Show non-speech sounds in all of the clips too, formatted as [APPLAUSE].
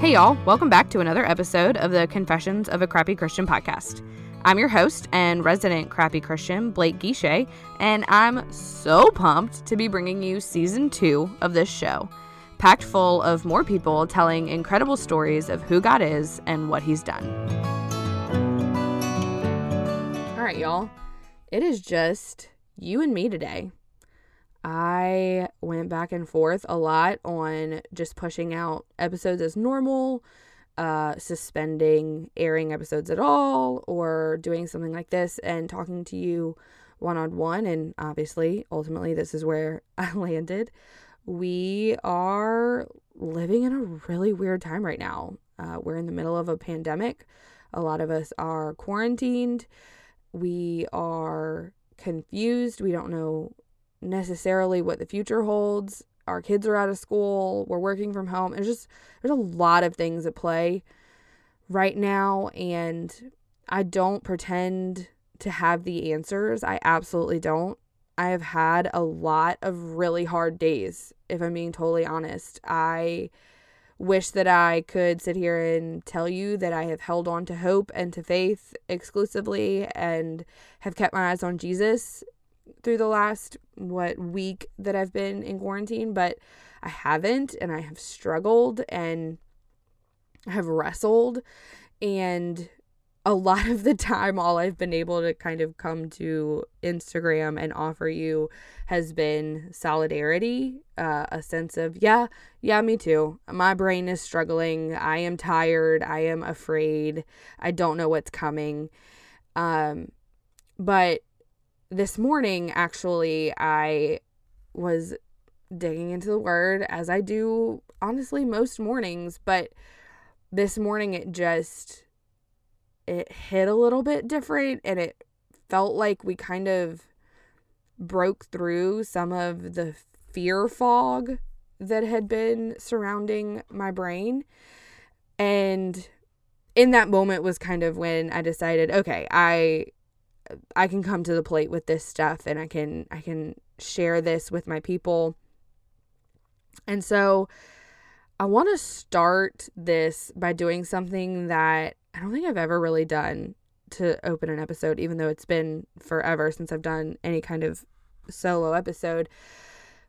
Hey, y'all, welcome back to another episode of the Confessions of a Crappy Christian podcast. I'm your host and resident crappy Christian, Blake Guichet, and I'm so pumped to be bringing you season two of this show, packed full of more people telling incredible stories of who God is and what He's done. All right, y'all, it is just you and me today. I went back and forth a lot on just pushing out episodes as normal, uh, suspending airing episodes at all, or doing something like this and talking to you one on one. And obviously, ultimately, this is where [LAUGHS] I landed. We are living in a really weird time right now. Uh, we're in the middle of a pandemic. A lot of us are quarantined. We are confused. We don't know necessarily what the future holds. Our kids are out of school, we're working from home. There's just there's a lot of things at play right now and I don't pretend to have the answers. I absolutely don't. I have had a lot of really hard days, if I'm being totally honest. I wish that I could sit here and tell you that I have held on to hope and to faith exclusively and have kept my eyes on Jesus through the last what week that I've been in quarantine, but I haven't and I have struggled and I have wrestled and a lot of the time all I've been able to kind of come to Instagram and offer you has been solidarity, uh, a sense of yeah, yeah, me too. My brain is struggling. I am tired. I am afraid. I don't know what's coming. Um, but this morning, actually, I was digging into the word as I do honestly most mornings, but this morning it just it hit a little bit different and it felt like we kind of broke through some of the fear fog that had been surrounding my brain. And in that moment was kind of when I decided okay I I can come to the plate with this stuff and I can I can share this with my people. And so I want to start this by doing something that I don't think I've ever really done to open an episode even though it's been forever since I've done any kind of solo episode.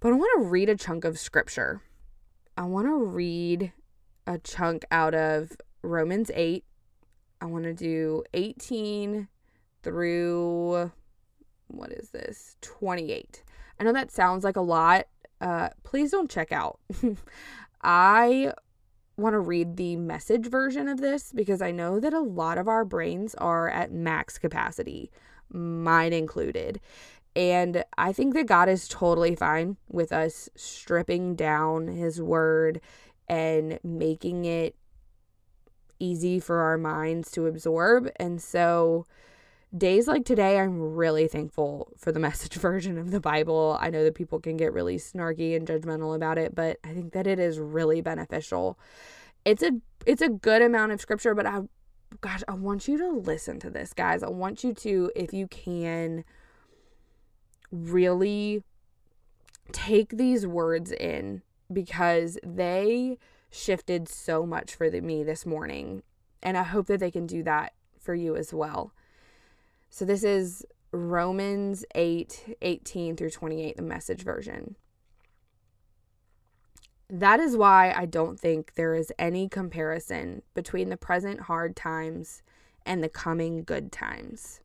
But I want to read a chunk of scripture. I want to read a chunk out of Romans 8. I want to do 18 through what is this? 28 i know that sounds like a lot uh, please don't check out. [LAUGHS] I want to read the message version of this because i know that a lot of our brains are at max capacity mine included. And i think that god is totally fine with us stripping down his word and making it easy for our minds to absorb. And so days like today, I'm really thankful for the [LAUGHS] message version of the Bible. I know that people can get really snarky and judgmental about it, but I think that it is really beneficial. It's a it's a good amount of scripture, but I gosh, I want you to listen to this, guys. I want you to if you can really take these words in because they shifted so much for the, me this morning. And I hope that they can do that for you as well. So this is Romans 8 18 through 28, the message version. That is why I don't think there is any comparison between the present hard times and the coming good times.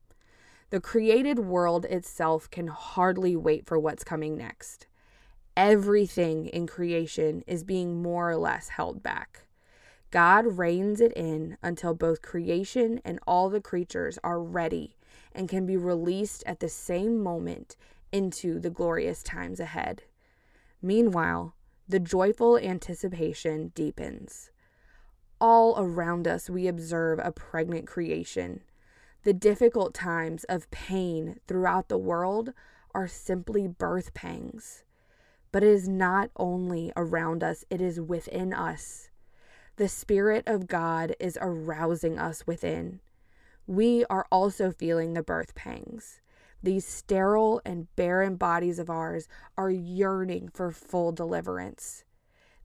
The created world itself can hardly wait for what's coming next. Everything in creation is being more or less held back. God reins it in until both creation and all the creatures are ready and can be released at the same moment into the glorious times ahead. Meanwhile, the joyful anticipation deepens. All around us, we observe a pregnant creation. The difficult times of pain throughout the world are simply birth pangs. But it is not only around us, it is within us. The Spirit of God is arousing us within. We are also feeling the birth pangs. These sterile and barren bodies of ours are yearning for full deliverance.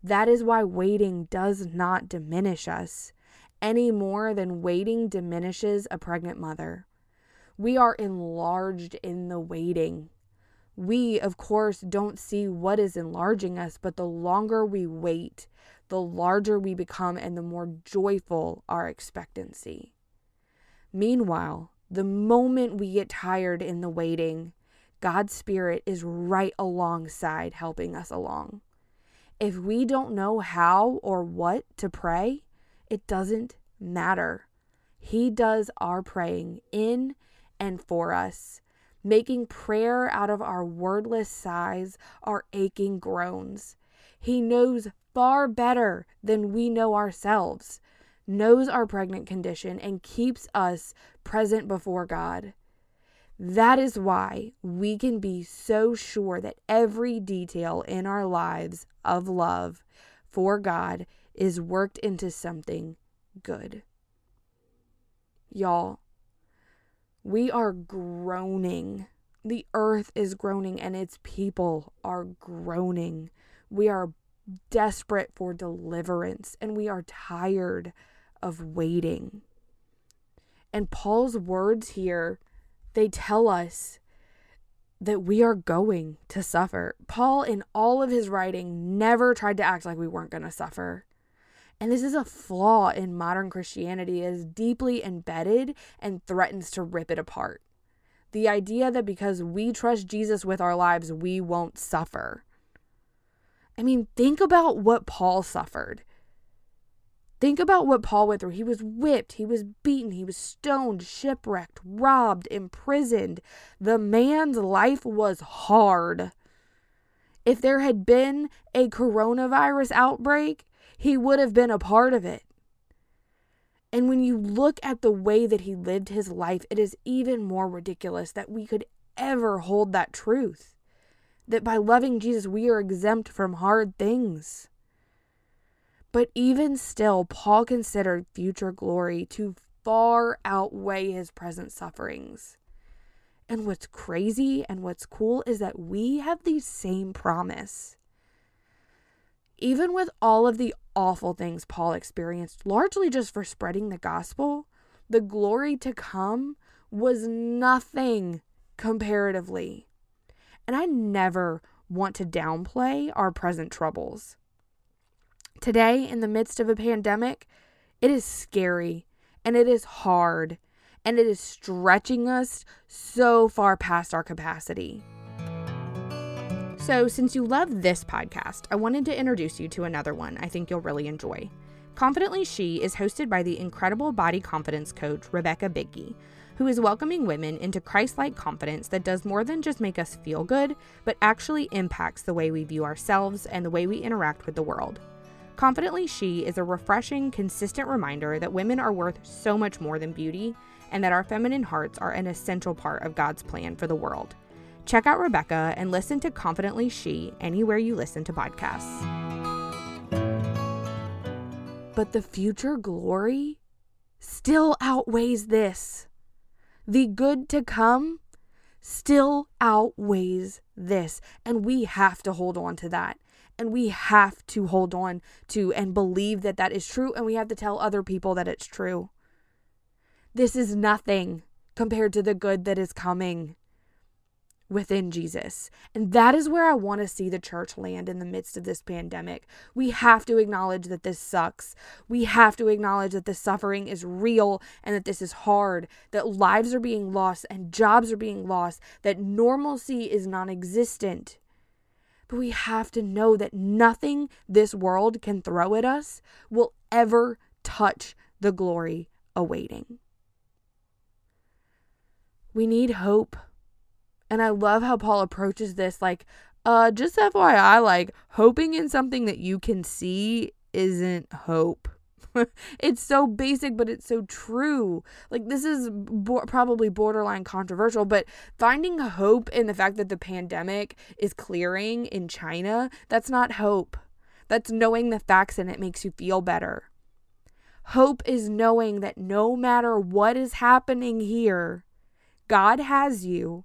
That is why waiting does not diminish us any more than waiting diminishes a pregnant mother. We are enlarged in the waiting. We, of course, don't see what is enlarging us, but the longer we wait, the larger we become and the more joyful our expectancy. Meanwhile, the moment we get tired in the waiting, God's Spirit is right alongside helping us along. If we don't know how or what to pray, it doesn't matter. He does our praying in and for us, making prayer out of our wordless sighs, our aching groans. He knows far better than we know ourselves knows our pregnant condition, and keeps us present before God. That is why we can be so sure that every detail in our lives of love for God is worked into something good. Y'all, we are groaning. The earth is groaning and its people are groaning. We are desperate for deliverance and we are tired of waiting. And Paul's words here, they tell us that we are going to suffer. Paul, in all of his writing, never tried to act like we weren't going to suffer. And this is a flaw in modern Christianity, it is deeply embedded and threatens to rip it apart. The idea that because we trust Jesus with our lives, we won't suffer. I mean, think about what Paul suffered. Think about what Paul went through. He was whipped, he was beaten, he was stoned, shipwrecked, robbed, imprisoned. The man's life was hard. If there had been a coronavirus outbreak, he would have been a part of it. And when you look at the way that he lived his life, it is even more ridiculous that we could ever hold that truth. That by loving Jesus, we are exempt from hard things. But even still, Paul considered future glory to far outweigh his present sufferings. And what's crazy and what's cool is that we have the same promise. Even with all of the awful things Paul experienced, largely just for spreading the gospel, the glory to come was nothing comparatively. And I never want to downplay our present troubles. Today, in the midst of a pandemic, it is scary and it is hard and it is stretching us so far past our capacity. So, since you love this podcast, I wanted to introduce you to another one I think you'll really enjoy. Confidently She is hosted by the incredible body confidence coach, Rebecca Biggie, who is welcoming women into Christ like confidence that does more than just make us feel good, but actually impacts the way we view ourselves and the way we interact with the world. Confidently She is a refreshing, consistent reminder that women are worth so much more than beauty and that our feminine hearts are an essential part of God's plan for the world. Check out Rebecca and listen to Confidently She anywhere you listen to podcasts. But the future glory still outweighs this. The good to come still outweighs this, and we have to hold on to that. And we have to hold on to and believe that that is true. And we have to tell other people that it's true. This is nothing compared to the good that is coming within Jesus. And that is where I want to see the church land in the midst of this pandemic. We have to acknowledge that this sucks. We have to acknowledge that the suffering is real and that this is hard, that lives are being lost and jobs are being lost, that normalcy is non existent. But we have to know that nothing this world can throw at us will ever touch the glory awaiting. We need hope. And I love how Paul approaches this like Uh, just FYI, like hoping in something that you can see isn't hope. [LAUGHS] it's so basic, but it's so true. Like, this is bo- probably borderline controversial, but finding hope in the fact that the pandemic is clearing in China, that's not hope. That's knowing the facts and it makes you feel better. Hope is knowing that no matter what is happening here, God has you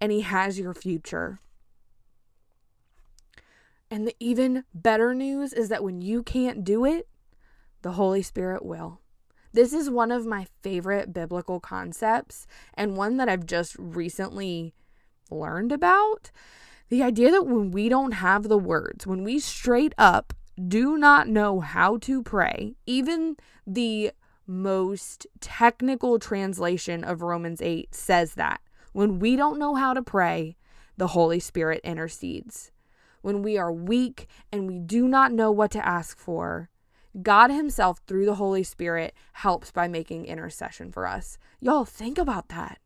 and He has your future. And the even better news is that when you can't do it, the Holy Spirit will. This is one of my favorite biblical concepts and one that I've just recently learned about. The idea that when we don't have the words, when we straight up do not know how to pray, even the most technical translation of Romans 8 says that. When we don't know how to pray, the Holy Spirit intercedes. When we are weak and we do not know what to ask for, God Himself, through the Holy Spirit, helps by making intercession for us. Y'all, think about that.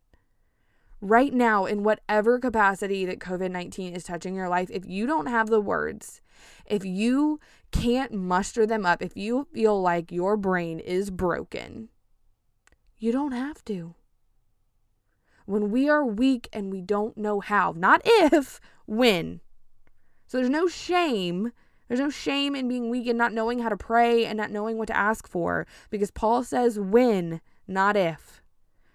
Right now, in whatever capacity that COVID 19 is touching your life, if you don't have the words, if you can't muster them up, if you feel like your brain is broken, you don't have to. When we are weak and we don't know how, not if, when. So there's no shame there's no shame in being weak and not knowing how to pray and not knowing what to ask for because Paul says when, not if.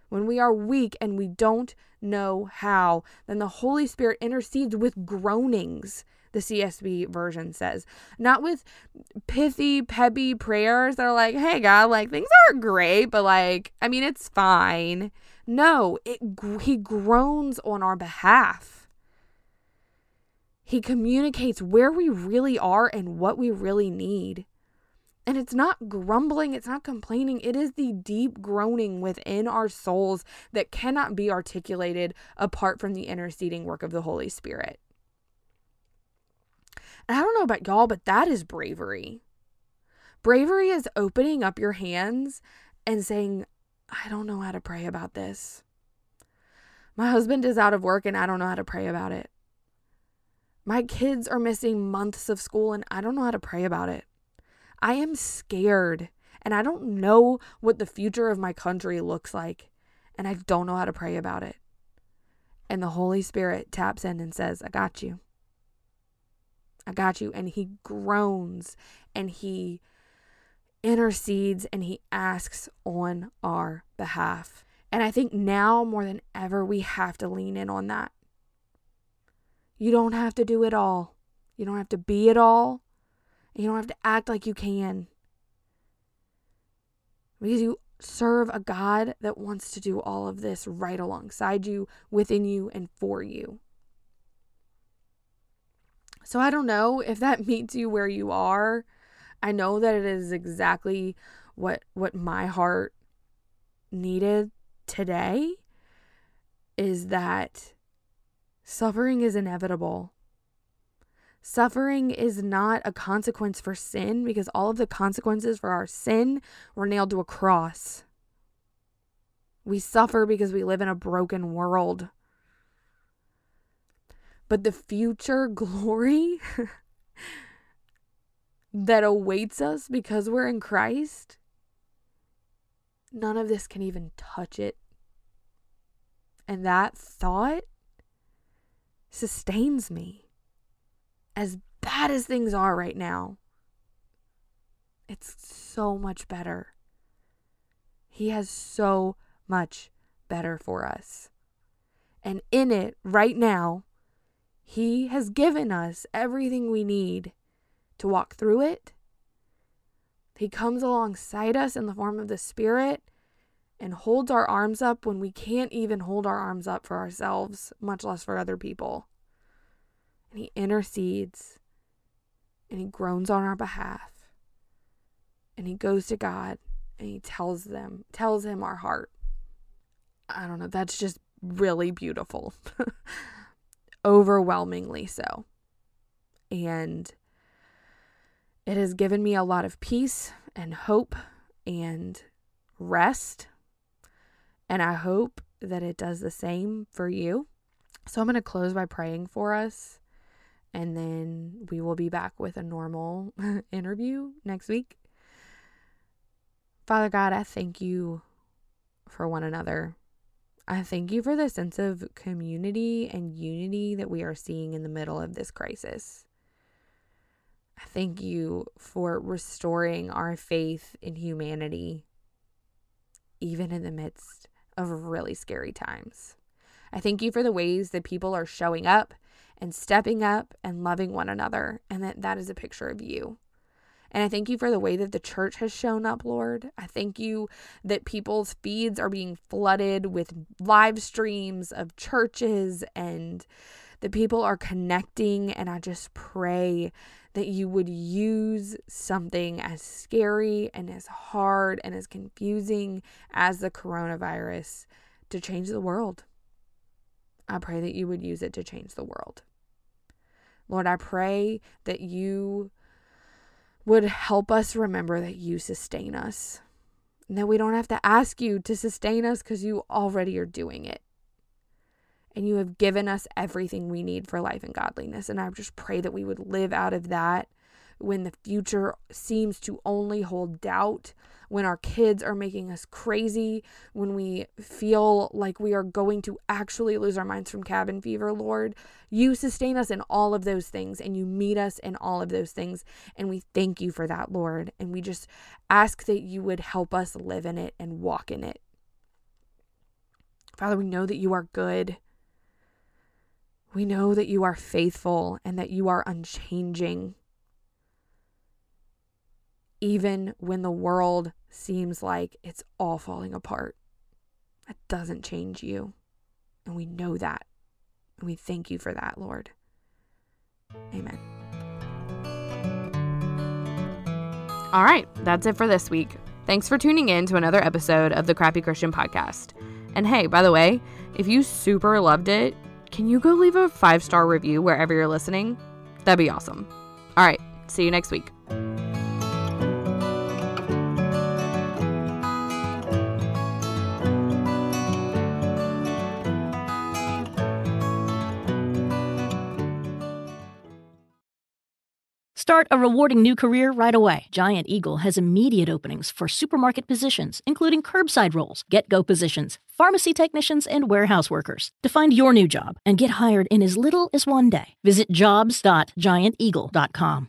When we are weak and we don't know how, then the Holy Spirit intercedes with groanings, the CSB version says. Not with pithy, peppy prayers that are like, hey, God, like things aren't great, but like, I mean, it's fine. No, it, he groans on our behalf. He communicates where we really are and what we really need. And it's not grumbling, it's not complaining, it is the deep groaning within our souls that cannot be articulated apart from the interceding work of the Holy Spirit. And I don't know about y'all, but that is bravery. Bravery is opening up your hands and saying, I don't know how to pray about this. My husband is out of work and I don't know how to pray about it. My kids are missing months of school and I don't know how to pray about it. I am scared and I don't know what the future of my country looks like and I don't know how to pray about it. And the Holy Spirit taps in and says, I got you. I got you. And he groans and he intercedes and he asks on our behalf. And I think now more than ever, we have to lean in on that. You don't have to do it all. You don't have to be it all. And you don't have to act like you can. Because you serve a God that wants to do all of this right alongside you, within you, and for you. So I don't know if that [LAUGHS] meets you where you are. I know that it is exactly what what my heart needed today is that Suffering is inevitable. Suffering is not a consequence for sin because all of the consequences for our sin were nailed to a cross. We suffer because we live in a broken world. But the future [LAUGHS] glory that awaits us because we're in Christ, none of this can even touch it. And that thought sustains me. As bad as things are right now, it's so much better. He has so much better for us. And in it, right now, He has given us everything we need to walk through it. He comes alongside us in the form of the Spirit and holds our arms up when we can't even hold our arms up for ourselves, much less for other people. And he intercedes and he groans on our behalf. And he goes to God and he tells them, tells him our heart. I don't know, that's just really beautiful. [LAUGHS] Overwhelmingly so. And it has given me a lot of peace and hope and rest and I hope that it does the same for you. So I'm going to close by praying for us. And then we will be back with a normal [LAUGHS] interview next week. Father God, I thank you for one another. I thank you for the sense of community and unity that we are seeing in the middle of this crisis. I thank you for restoring our faith in humanity, even in the midst of really scary times. I thank you for the ways that people are showing up and stepping up and loving one another, and that that is a picture of you. And I thank you for the way that the church has shown up, Lord. I thank you that people's feeds are being flooded with live streams of churches and that people are connecting. And I just pray that you would use something as scary and as hard and as confusing as the coronavirus to change the world. I pray that you would use it to change the world. Lord, I pray that you would help us remember that you sustain us. And that we don't have to ask you to sustain us because you already are doing it. And you have given us everything we need for life and godliness. And I just pray that we would live out of that when the future seems to only hold doubt, when our kids are making us crazy, when we feel like we are going to actually lose our minds from cabin fever, Lord. You sustain us in all of those things and you meet us in all of those things. And we thank you for that, Lord. And we just ask that you would help us live in it and walk in it. Father, we know that you are good. We know that you are faithful and that you are unchanging even when the world seems like it's all falling apart. That doesn't change you. And we know that. And we thank you for that, Lord. Amen. All right, that's it for this week. Thanks for tuning in to another episode of the Crappy Christian Podcast. And hey, by the way, if you super loved it, can you go leave a five star review wherever you're listening? That'd be awesome. All right, see you next week. Start a rewarding new career right away. Giant Eagle has immediate openings for supermarket positions, including curbside roles, GetGo positions, pharmacy technicians, and warehouse workers. To find your new job and get hired in as little as one day, visit jobs.gianteagle.com.